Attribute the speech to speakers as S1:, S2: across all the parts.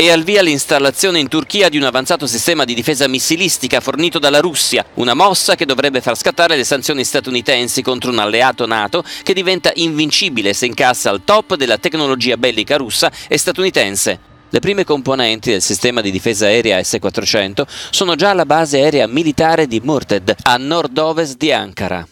S1: E al via l'installazione in Turchia di un avanzato sistema di difesa missilistica fornito dalla Russia, una mossa che dovrebbe far scattare le sanzioni statunitensi contro un alleato NATO che diventa invincibile se incassa al top della tecnologia bellica russa e statunitense. Le prime componenti del sistema di difesa aerea S-400 sono già alla base aerea militare di Murted, a nord-ovest di Ankara.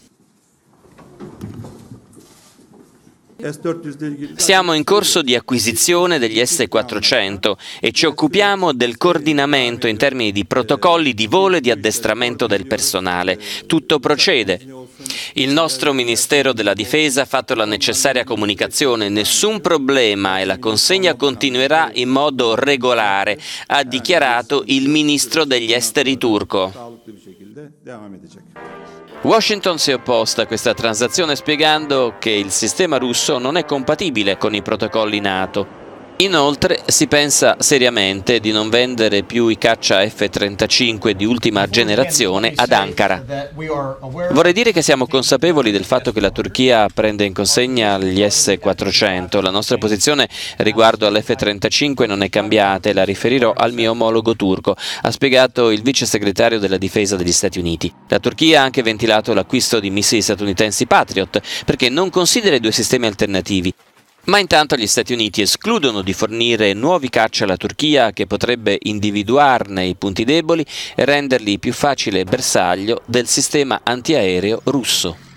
S1: Siamo in corso di acquisizione degli S400 e ci occupiamo del coordinamento in termini di protocolli di volo e di addestramento del personale. Tutto procede. Il nostro Ministero della Difesa ha fatto la necessaria comunicazione, nessun problema e la consegna continuerà in modo regolare, ha dichiarato il Ministro degli Esteri turco. Washington si è opposta a questa transazione spiegando che il sistema russo non è compatibile con i protocolli NATO Inoltre si pensa seriamente di non vendere più i caccia F-35 di ultima generazione ad Ankara. Vorrei dire che siamo consapevoli del fatto che la Turchia prende in consegna gli S-400. La nostra posizione riguardo all'F-35 non è cambiata e la riferirò al mio omologo turco, ha spiegato il vice segretario della difesa degli Stati Uniti. La Turchia ha anche ventilato l'acquisto di missili statunitensi Patriot perché non considera i due sistemi alternativi ma intanto gli Stati Uniti escludono di fornire nuovi caccia alla Turchia che potrebbe individuarne i punti deboli e renderli più facile bersaglio del sistema antiaereo russo.